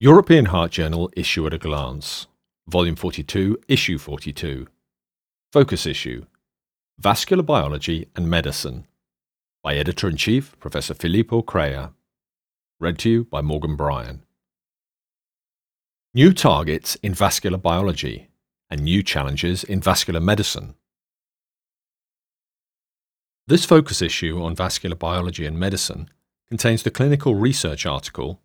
European Heart Journal Issue at a Glance, Volume 42, Issue 42. Focus Issue Vascular Biology and Medicine by Editor in Chief Professor Filippo Crea. Read to you by Morgan Bryan. New targets in vascular biology and new challenges in vascular medicine. This focus issue on vascular biology and medicine contains the clinical research article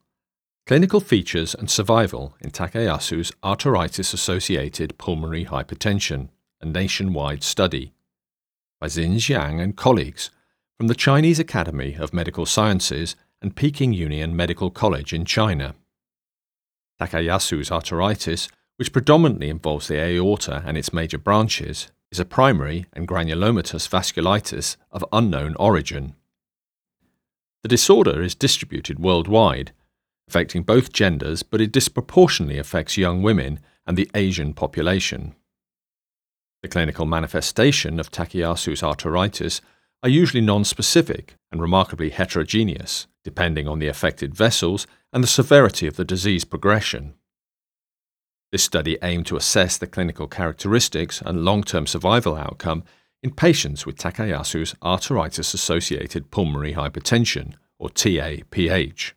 Clinical Features and Survival in Takayasu's Arteritis Associated Pulmonary Hypertension, a Nationwide Study by Xin Jiang and colleagues from the Chinese Academy of Medical Sciences and Peking Union Medical College in China. Takayasu's arteritis, which predominantly involves the aorta and its major branches, is a primary and granulomatous vasculitis of unknown origin. The disorder is distributed worldwide affecting both genders, but it disproportionately affects young women and the Asian population. The clinical manifestation of Takayasu's arteritis are usually non-specific and remarkably heterogeneous, depending on the affected vessels and the severity of the disease progression. This study aimed to assess the clinical characteristics and long-term survival outcome in patients with Takayasu's arteritis-associated pulmonary hypertension, or TAPH.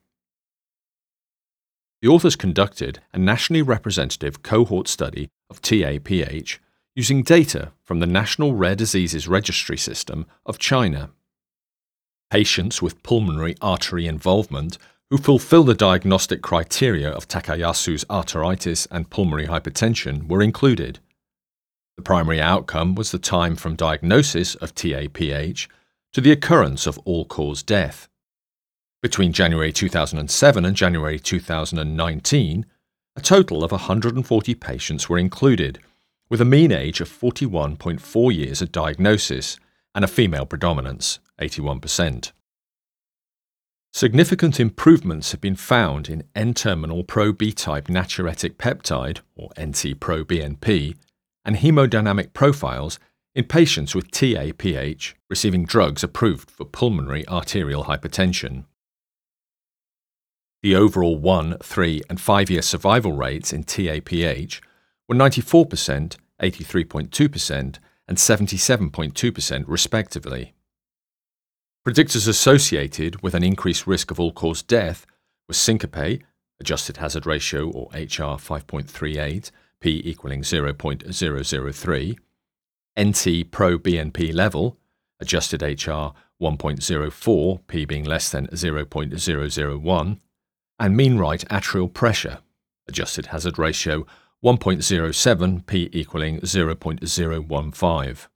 The authors conducted a nationally representative cohort study of TAPH using data from the National Rare Diseases Registry System of China. Patients with pulmonary artery involvement who fulfill the diagnostic criteria of Takayasu's arteritis and pulmonary hypertension were included. The primary outcome was the time from diagnosis of TAPH to the occurrence of all cause death. Between January 2007 and January 2019, a total of 140 patients were included, with a mean age of 41.4 years at diagnosis and a female predominance, 81%. Significant improvements have been found in N-terminal pro-B-type natriuretic peptide, or NT-proBNP, and hemodynamic profiles in patients with TAPH receiving drugs approved for pulmonary arterial hypertension. The overall 1, 3, and 5 year survival rates in TAPH were 94%, 83.2%, and 77.2% respectively. Predictors associated with an increased risk of all cause death were syncope, adjusted hazard ratio or HR 5.38, p equaling 0.003, NT pro BNP level, adjusted HR 1.04, p being less than 0.001, and mean right atrial pressure, adjusted hazard ratio 1.07 p equaling 0.015.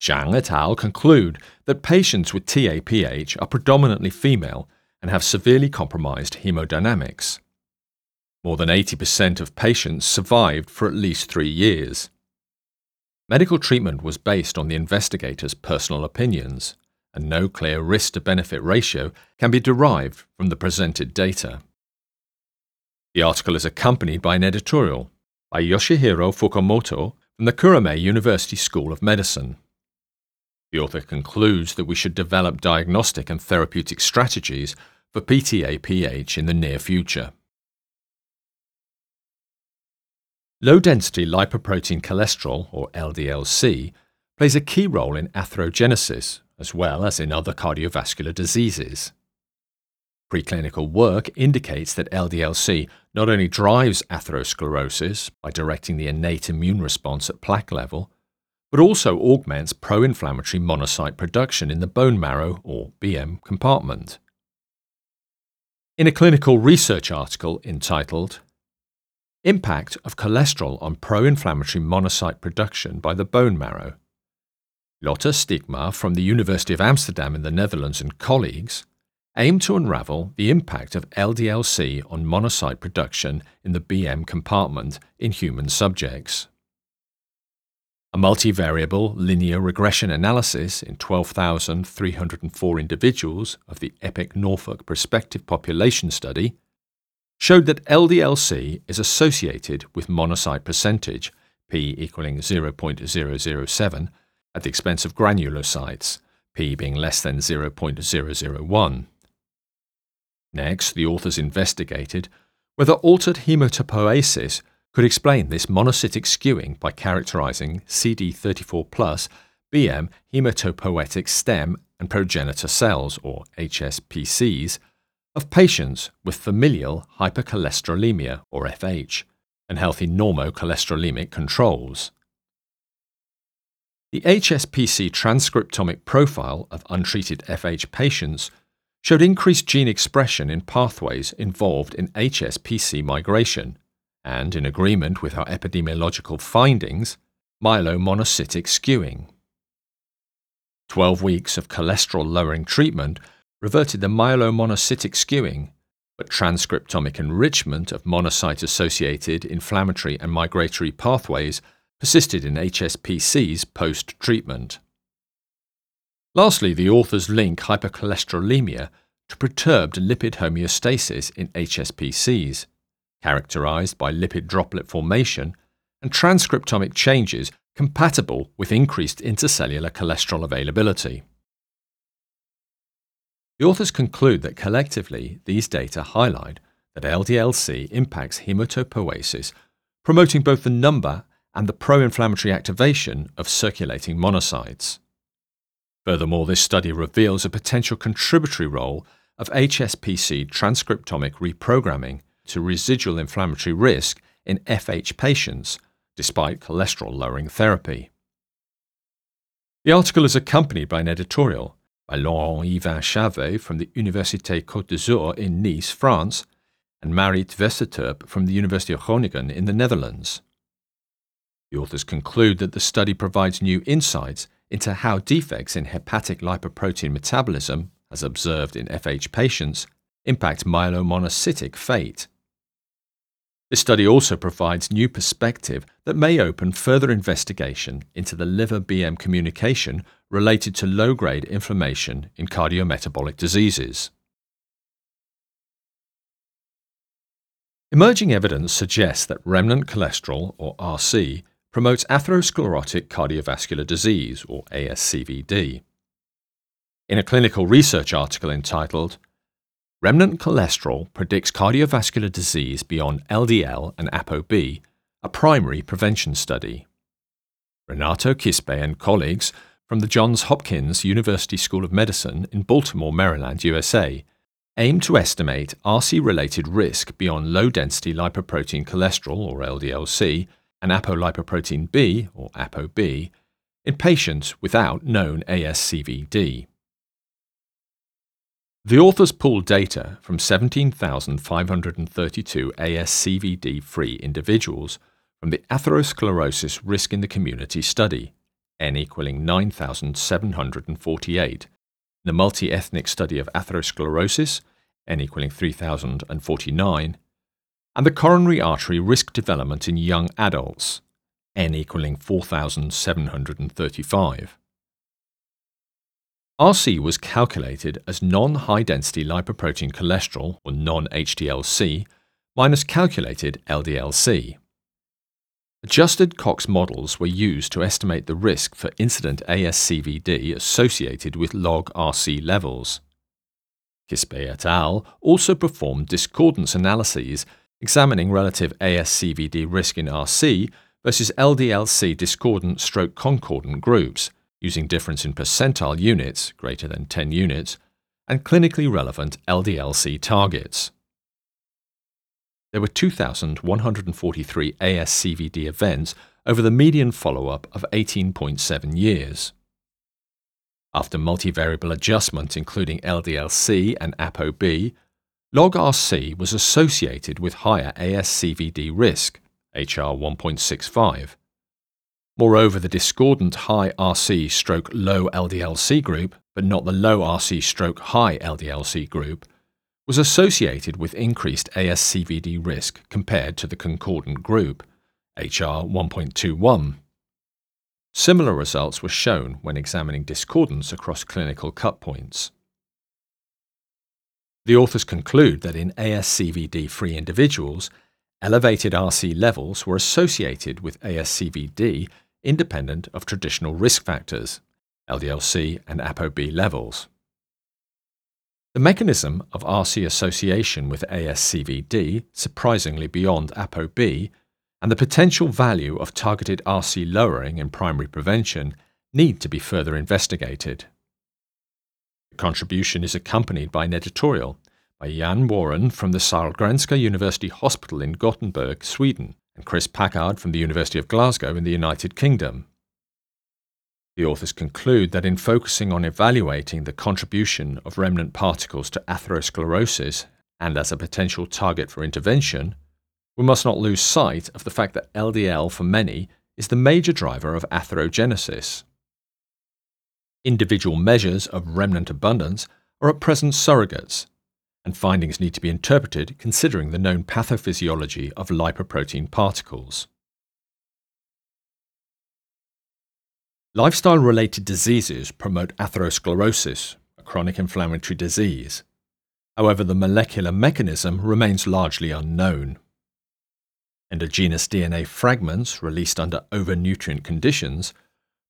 Jiang et al. conclude that patients with TAPH are predominantly female and have severely compromised hemodynamics. More than 80% of patients survived for at least three years. Medical treatment was based on the investigators' personal opinions and no clear risk to benefit ratio can be derived from the presented data. The article is accompanied by an editorial by Yoshihiro Fukumoto from the Kurume University School of Medicine. The author concludes that we should develop diagnostic and therapeutic strategies for PTAPH in the near future. Low density lipoprotein cholesterol, or LDLC, plays a key role in atherogenesis, as well as in other cardiovascular diseases. Preclinical work indicates that LDLC not only drives atherosclerosis by directing the innate immune response at plaque level, but also augments pro inflammatory monocyte production in the bone marrow or BM compartment. In a clinical research article entitled Impact of Cholesterol on Pro Inflammatory Monocyte Production by the Bone Marrow, Lotte Stiekema from the University of Amsterdam in the Netherlands and colleagues aim to unravel the impact of LDLC on monocyte production in the BM compartment in human subjects. A multivariable linear regression analysis in 12,304 individuals of the EPIC Norfolk prospective population study showed that LDLC is associated with monocyte percentage, p equaling 0.007, at the expense of granulocytes, p being less than 0.001. Next, the authors investigated whether altered hematopoiesis could explain this monocytic skewing by characterizing CD34 plus BM hematopoietic stem and progenitor cells, or HSPCs, of patients with familial hypercholesterolemia, or FH, and healthy normocholesterolemic controls. The HSPC transcriptomic profile of untreated FH patients showed increased gene expression in pathways involved in HSPC migration, and in agreement with our epidemiological findings, myelomonocytic skewing. 12 weeks of cholesterol lowering treatment reverted the myelomonocytic skewing, but transcriptomic enrichment of monocyte associated inflammatory and migratory pathways persisted in HSPCs post treatment. Lastly, the authors link hypercholesterolemia to perturbed lipid homeostasis in HSPCs, characterized by lipid droplet formation and transcriptomic changes compatible with increased intercellular cholesterol availability. The authors conclude that collectively these data highlight that LDLC impacts hematopoiesis, promoting both the number and the pro inflammatory activation of circulating monocytes. Furthermore, this study reveals a potential contributory role of HSPC transcriptomic reprogramming to residual inflammatory risk in FH patients despite cholesterol lowering therapy. The article is accompanied by an editorial by Laurent Yvan-Charvet from the Université Côte d'Azur in Nice, France, and Marit Westerterp from the University of Groningen in the Netherlands. The authors conclude that the study provides new insights into how defects in hepatic lipoprotein metabolism, as observed in FH patients, impact myelomonocytic fate. This study also provides new perspective that may open further investigation into the liver BM communication related to low grade inflammation in cardiometabolic diseases. Emerging evidence suggests that remnant cholesterol, or RC, promotes atherosclerotic cardiovascular disease, or ASCVD. In a clinical research article entitled Remnant cholesterol predicts cardiovascular disease beyond LDL and ApoB, a primary prevention study. Renato Quispe and colleagues from the Johns Hopkins University School of Medicine in Baltimore, Maryland, USA, aim to estimate RC related risk beyond low density lipoprotein cholesterol, or LDLC, and apolipoprotein B, or ApoB, in patients without known ASCVD. The authors pulled data from 17,532 ASCVD free individuals from the Atherosclerosis Risk in the Community study, N equaling 9,748, the multi ethnic study of atherosclerosis, N equaling 3,049, and the coronary artery risk development in young adults, N equaling 4,735. RC was calculated as non high density lipoprotein cholesterol, or non HDLC, minus calculated LDLC. Adjusted Cox models were used to estimate the risk for incident ASCVD associated with log RC levels. Quispe et al. also performed discordance analyses examining relative ASCVD risk in RC versus LDLC discordant stroke concordant groups using difference in percentile units greater than 10 units and clinically relevant LDLC targets. There were 2,143 ASCVD events over the median follow up of 18.7 years. After multivariable adjustment, including LDLC and ApoB, log RC was associated with higher ASCVD risk, HR 1.65, Moreover, the discordant high RC stroke low LDLC group, but not the low RC stroke high LDLC group, was associated with increased ASCVD risk compared to the concordant group, HR 1.21. Similar results were shown when examining discordance across clinical cut points. The authors conclude that in ASCVD free individuals, elevated RC levels were associated with ASCVD independent of traditional risk factors, LDLC and ApoB levels. The mechanism of RC association with ASCVD, surprisingly beyond ApoB, and the potential value of targeted RC lowering in primary prevention need to be further investigated. Contribution is accompanied by an editorial by Jan Borén from the Sahlgrenska University Hospital in Gothenburg, Sweden, and Chris Packard from the University of Glasgow in the United Kingdom. The authors conclude that in focusing on evaluating the contribution of remnant particles to atherosclerosis and as a potential target for intervention, we must not lose sight of the fact that LDL for many is the major driver of atherogenesis. Individual measures of remnant abundance are at present surrogates, and findings need to be interpreted considering the known pathophysiology of lipoprotein particles. Lifestyle related diseases promote atherosclerosis, a chronic inflammatory disease. However, the molecular mechanism remains largely unknown. Endogenous DNA fragments released under overnutrient conditions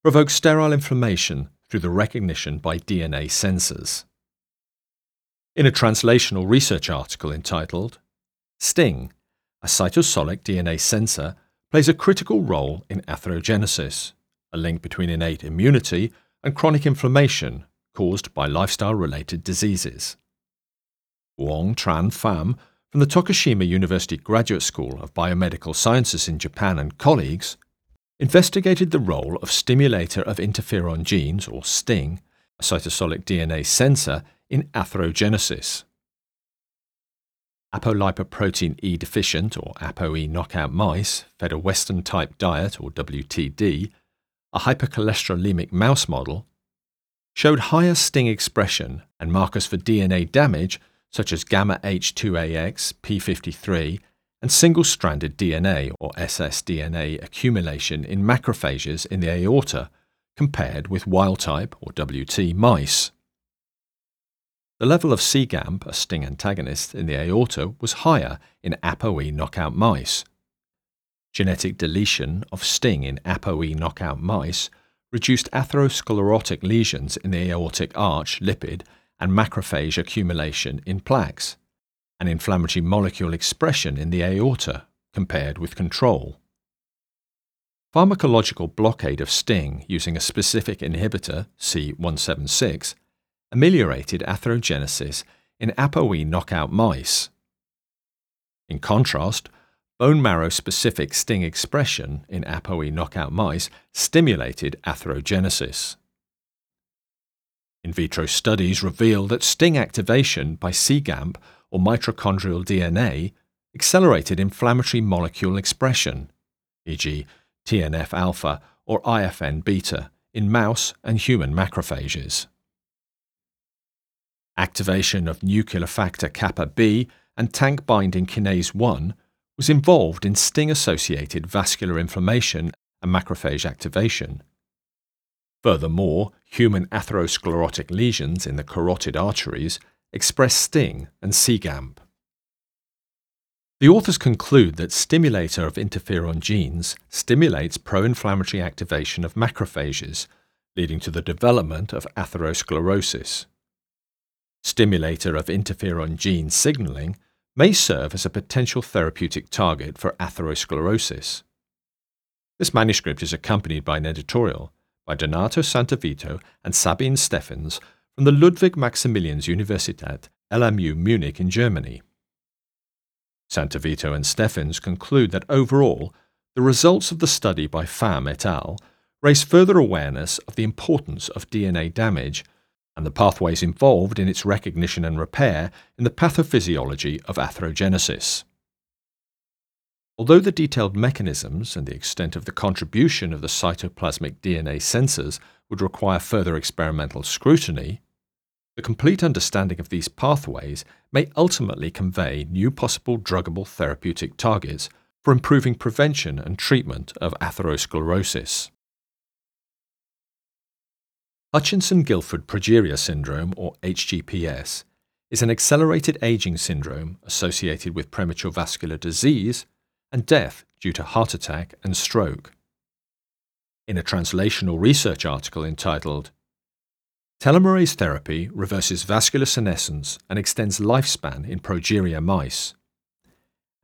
provoke sterile inflammation through the recognition by DNA sensors. In a translational research article entitled STING, a cytosolic DNA sensor plays a critical role in atherogenesis a link between innate immunity and chronic inflammation caused by lifestyle related diseases. Phuong Tran Pham from the Tokushima University Graduate School of Biomedical Sciences in Japan and colleagues investigated the role of stimulator of interferon genes, or STING, a cytosolic DNA sensor, in atherogenesis. Apolipoprotein E deficient, or ApoE knockout mice, fed a Western type diet, or WTD, a hypercholesterolemic mouse model, showed higher sting expression and markers for DNA damage such as gamma H2AX, P53, and single stranded DNA or ssDNA accumulation in macrophages in the aorta compared with wild type or WT mice. The level of cGAMP, a sting antagonist, in the aorta was higher in ApoE knockout mice, Genetic deletion of sting in ApoE knockout mice reduced atherosclerotic lesions in the aortic arch, lipid, and macrophage accumulation in plaques, and inflammatory molecule expression in the aorta compared with control. Pharmacological blockade of sting using a specific inhibitor, C176, ameliorated atherogenesis in ApoE knockout mice. In contrast, Bone marrow specific sting expression in ApoE knockout mice stimulated atherogenesis. In vitro studies reveal that sting activation by cGAMP or mitochondrial DNA accelerated inflammatory molecule expression, e.g., TNF alpha or IFN beta, in mouse and human macrophages. Activation of nuclear factor kappa B and tank binding kinase 1 was involved in sting associated vascular inflammation and macrophage activation. Furthermore, human atherosclerotic lesions in the carotid arteries express sting and cGAMP. The authors conclude that stimulator of interferon genes stimulates pro inflammatory activation of macrophages, leading to the development of atherosclerosis. Stimulator of interferon gene signaling may serve as a potential therapeutic target for atherosclerosis. This manuscript is accompanied by an editorial by Donato Santovito and Sabine Steffens from the Ludwig Maximilians Universität LMU Munich in Germany. Santovito and Steffens conclude that overall, the results of the study by Pham et al. raise further awareness of the importance of DNA damage and the pathways involved in its recognition and repair in the pathophysiology of atherogenesis. Although the detailed mechanisms and the extent of the contribution of the cytoplasmic DNA sensors would require further experimental scrutiny, the complete understanding of these pathways may ultimately convey new possible druggable therapeutic targets for improving prevention and treatment of atherosclerosis. Hutchinson Gilford progeria syndrome, or HGPS, is an accelerated aging syndrome associated with premature vascular disease and death due to heart attack and stroke. In a translational research article entitled Telomerase therapy reverses vascular senescence and extends lifespan in progeria mice.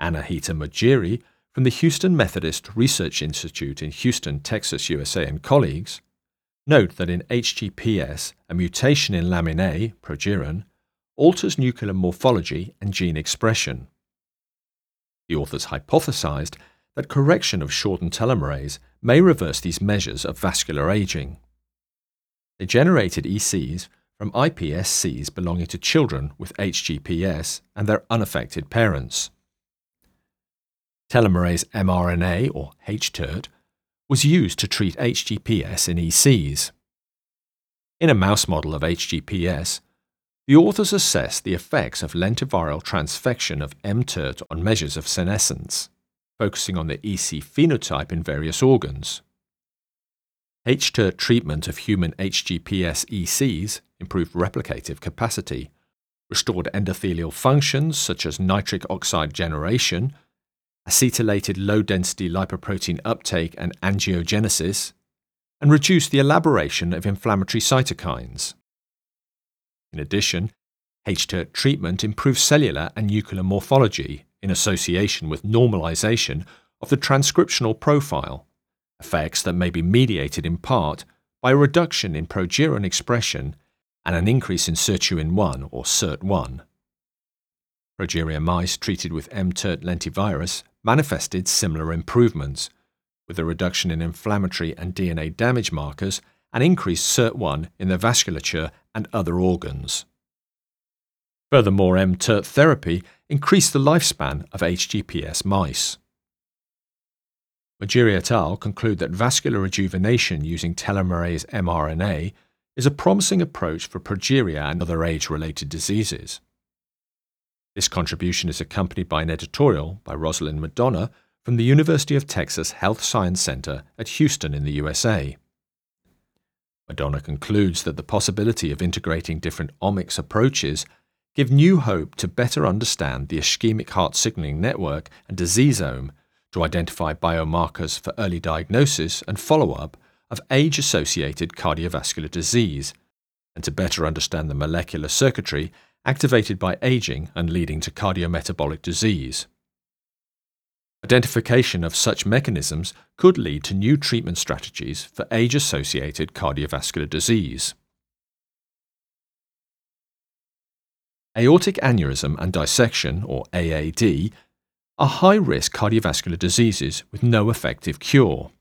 Anahita Mojiri from the Houston Methodist Research Institute in Houston, Texas, USA, and colleagues note that in HGPS, a mutation in lamin A, progerin, alters nuclear morphology and gene expression. The authors hypothesized that correction of shortened telomerase may reverse these measures of vascular aging. They generated ECs from iPSCs belonging to children with HGPS and their unaffected parents. Telomerase mRNA, or HTERT, was used to treat HGPS in ECs. In a mouse model of HGPS, the authors assessed the effects of lentiviral transfection of mTERT on measures of senescence, focusing on the EC phenotype in various organs. HTERT treatment of human HGPS ECs improved replicative capacity, restored endothelial functions such as nitric oxide generation, acetylated low density lipoprotein uptake and angiogenesis, and reduced the elaboration of inflammatory cytokines. In addition, HTERT treatment improves cellular and nuclear morphology in association with normalization of the transcriptional profile, effects that may be mediated in part by a reduction in progerin expression and an increase in sirtuin-1 or SIRT1. Progeria mice treated with mTERT lentivirus manifested similar improvements, with a reduction in inflammatory and DNA damage markers and increased SIRT1 in the vasculature and other organs. Furthermore, mTERT therapy increased the lifespan of HGPS mice. Mojiri et al. conclude that vascular rejuvenation using telomerase mRNA is a promising approach for progeria and other age-related diseases. This contribution is accompanied by an editorial by Rosalind McDonough from the University of Texas Health Science Center at Houston in the USA. McDonough concludes that the possibility of integrating different omics approaches give new hope to better understand the ischemic heart signaling network and diseasome to identify biomarkers for early diagnosis and follow-up of age-associated cardiovascular disease, and to better understand the molecular circuitry activated by aging and leading to cardiometabolic disease. Identification of such mechanisms could lead to new treatment strategies for age associated cardiovascular disease. Aortic aneurysm and dissection, or AAD, are high risk cardiovascular diseases with no effective cure.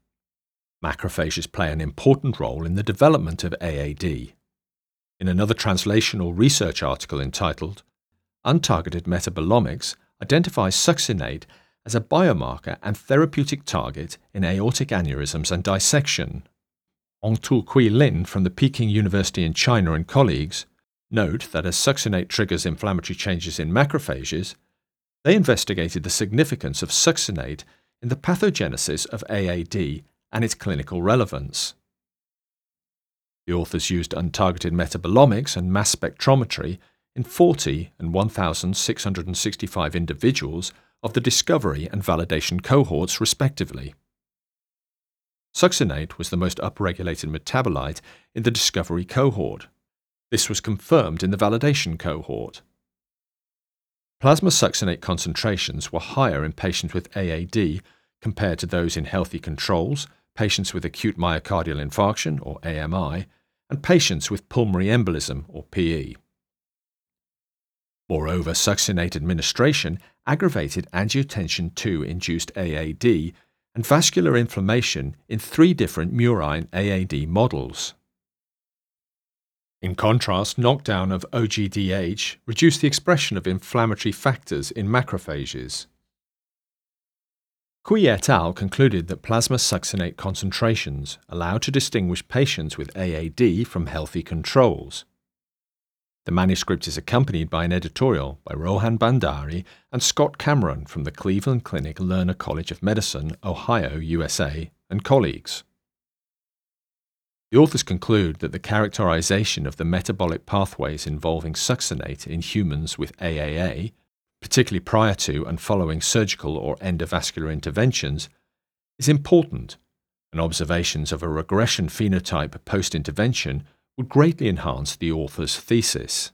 Macrophages play an important role in the development of AAD. In another translational research article entitled Untargeted Metabolomics identifies succinate as a biomarker and therapeutic target in aortic aneurysms and dissection. Hongtu Kui Lin from the Peking University in China and colleagues note that as succinate triggers inflammatory changes in macrophages, they investigated the significance of succinate in the pathogenesis of AAD and its clinical relevance. The authors used untargeted metabolomics and mass spectrometry in 40 and 1,665 individuals of the discovery and validation cohorts, respectively. Succinate was the most upregulated metabolite in the discovery cohort. This was confirmed in the validation cohort. Plasma succinate concentrations were higher in patients with AAD compared to those in healthy controls, patients with acute myocardial infarction, or AMI, and patients with pulmonary embolism, or PE. Moreover, succinate administration aggravated angiotensin II induced AAD and vascular inflammation in three different murine AAD models. In contrast, knockdown of OGDH reduced the expression of inflammatory factors in macrophages. Kui et al. concluded that plasma succinate concentrations allow to distinguish patients with AAD from healthy controls. The manuscript is accompanied by an editorial by Rohan Bhandari and Scott Cameron from the Cleveland Clinic Lerner College of Medicine, Ohio, USA, and colleagues. The authors conclude that the characterization of the metabolic pathways involving succinate in humans with AAA particularly prior to and following surgical or endovascular interventions, is important, and observations of a regression phenotype post intervention would greatly enhance the author's thesis.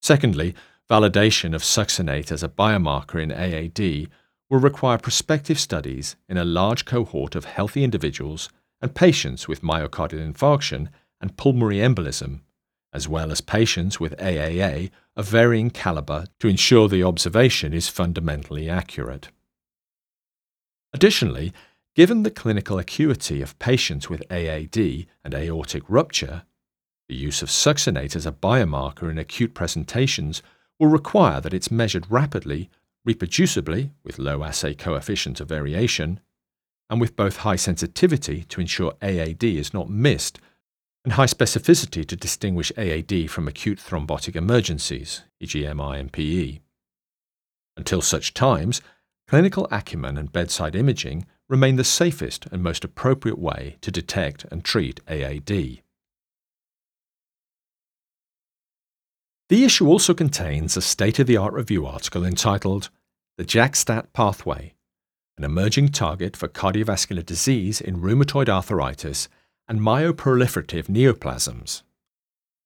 Secondly, validation of succinate as a biomarker in AAD will require prospective studies in a large cohort of healthy individuals and patients with myocardial infarction and pulmonary embolism, as well as patients with AAA of varying caliber to ensure the observation is fundamentally accurate. Additionally, given the clinical acuity of patients with AAD and aortic rupture, the use of succinate as a biomarker in acute presentations will require that it's measured rapidly, reproducibly, with low assay coefficient of variation, and with both high sensitivity to ensure AAD is not missed and high specificity to distinguish AAD from acute thrombotic emergencies, e.g., MI and PE. Until such times, clinical acumen and bedside imaging remain the safest and most appropriate way to detect and treat AAD. The issue also contains a state of the art review article entitled The JAK-STAT Pathway an emerging target for cardiovascular disease in rheumatoid arthritis and myeloproliferative neoplasms,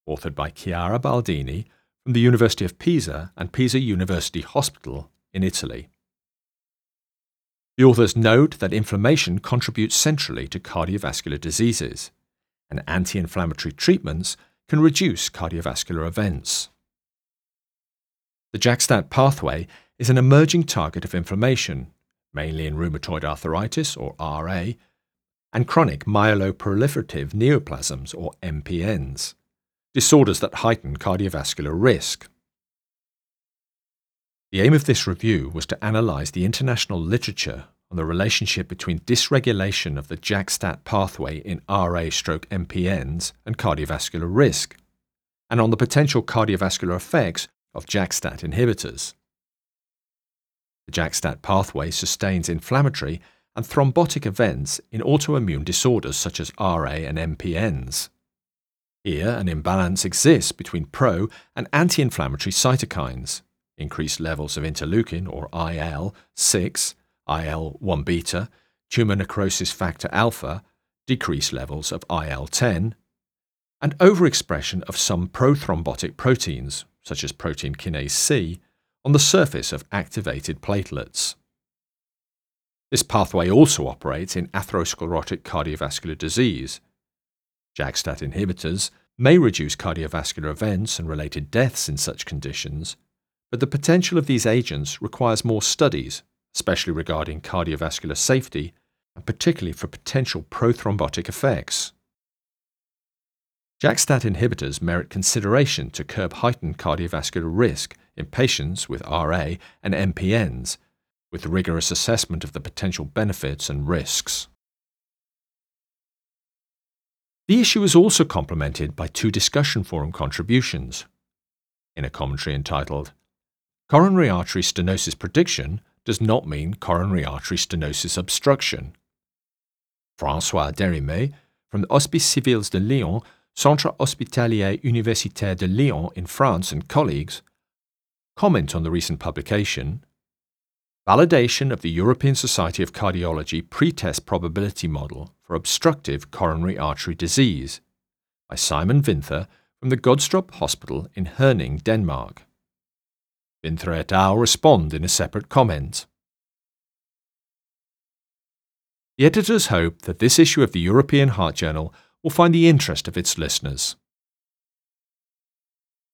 authored by Chiara Baldini from the University of Pisa and Pisa University Hospital in Italy. The authors note that inflammation contributes centrally to cardiovascular diseases, and anti inflammatory treatments can reduce cardiovascular events. The JAK-STAT pathway is an emerging target of inflammation mainly in rheumatoid arthritis, or RA, and chronic myeloproliferative neoplasms, or MPNs, disorders that heighten cardiovascular risk. The aim of this review was to analyse the international literature on the relationship between dysregulation of the JAK-STAT pathway in RA stroke MPNs and cardiovascular risk, and on the potential cardiovascular effects of JAK-STAT inhibitors. The JAK-STAT pathway sustains inflammatory and thrombotic events in autoimmune disorders such as RA and MPNs. Here, an imbalance exists between pro and anti inflammatory cytokines, increased levels of interleukin or IL 6, IL 1 beta, tumor necrosis factor alpha, decreased levels of IL 10, and overexpression of some prothrombotic proteins, such as protein kinase C, on the surface of activated platelets. This pathway also operates in atherosclerotic cardiovascular disease. JAK-STAT inhibitors may reduce cardiovascular events and related deaths in such conditions, but the potential of these agents requires more studies, especially regarding cardiovascular safety and particularly for potential prothrombotic effects. JAK-STAT inhibitors merit consideration to curb heightened cardiovascular risk in patients with RA and MPNs, with rigorous assessment of the potential benefits and risks. The issue is also complemented by two discussion forum contributions. In a commentary entitled, Coronary artery stenosis prediction does not mean coronary artery stenosis obstruction. François Derimay from the Hospices Civils de Lyon, Centre Hospitalier Universitaire de Lyon in France and colleagues comment on the recent publication Validation of the European Society of Cardiology pretest probability model for obstructive coronary artery disease by Simon Vinther from the Gødstrup Hospital in Herning, Denmark. Vinther et al. respond in a separate comment. The editors hope that this issue of the European Heart Journal will find the interest of its listeners.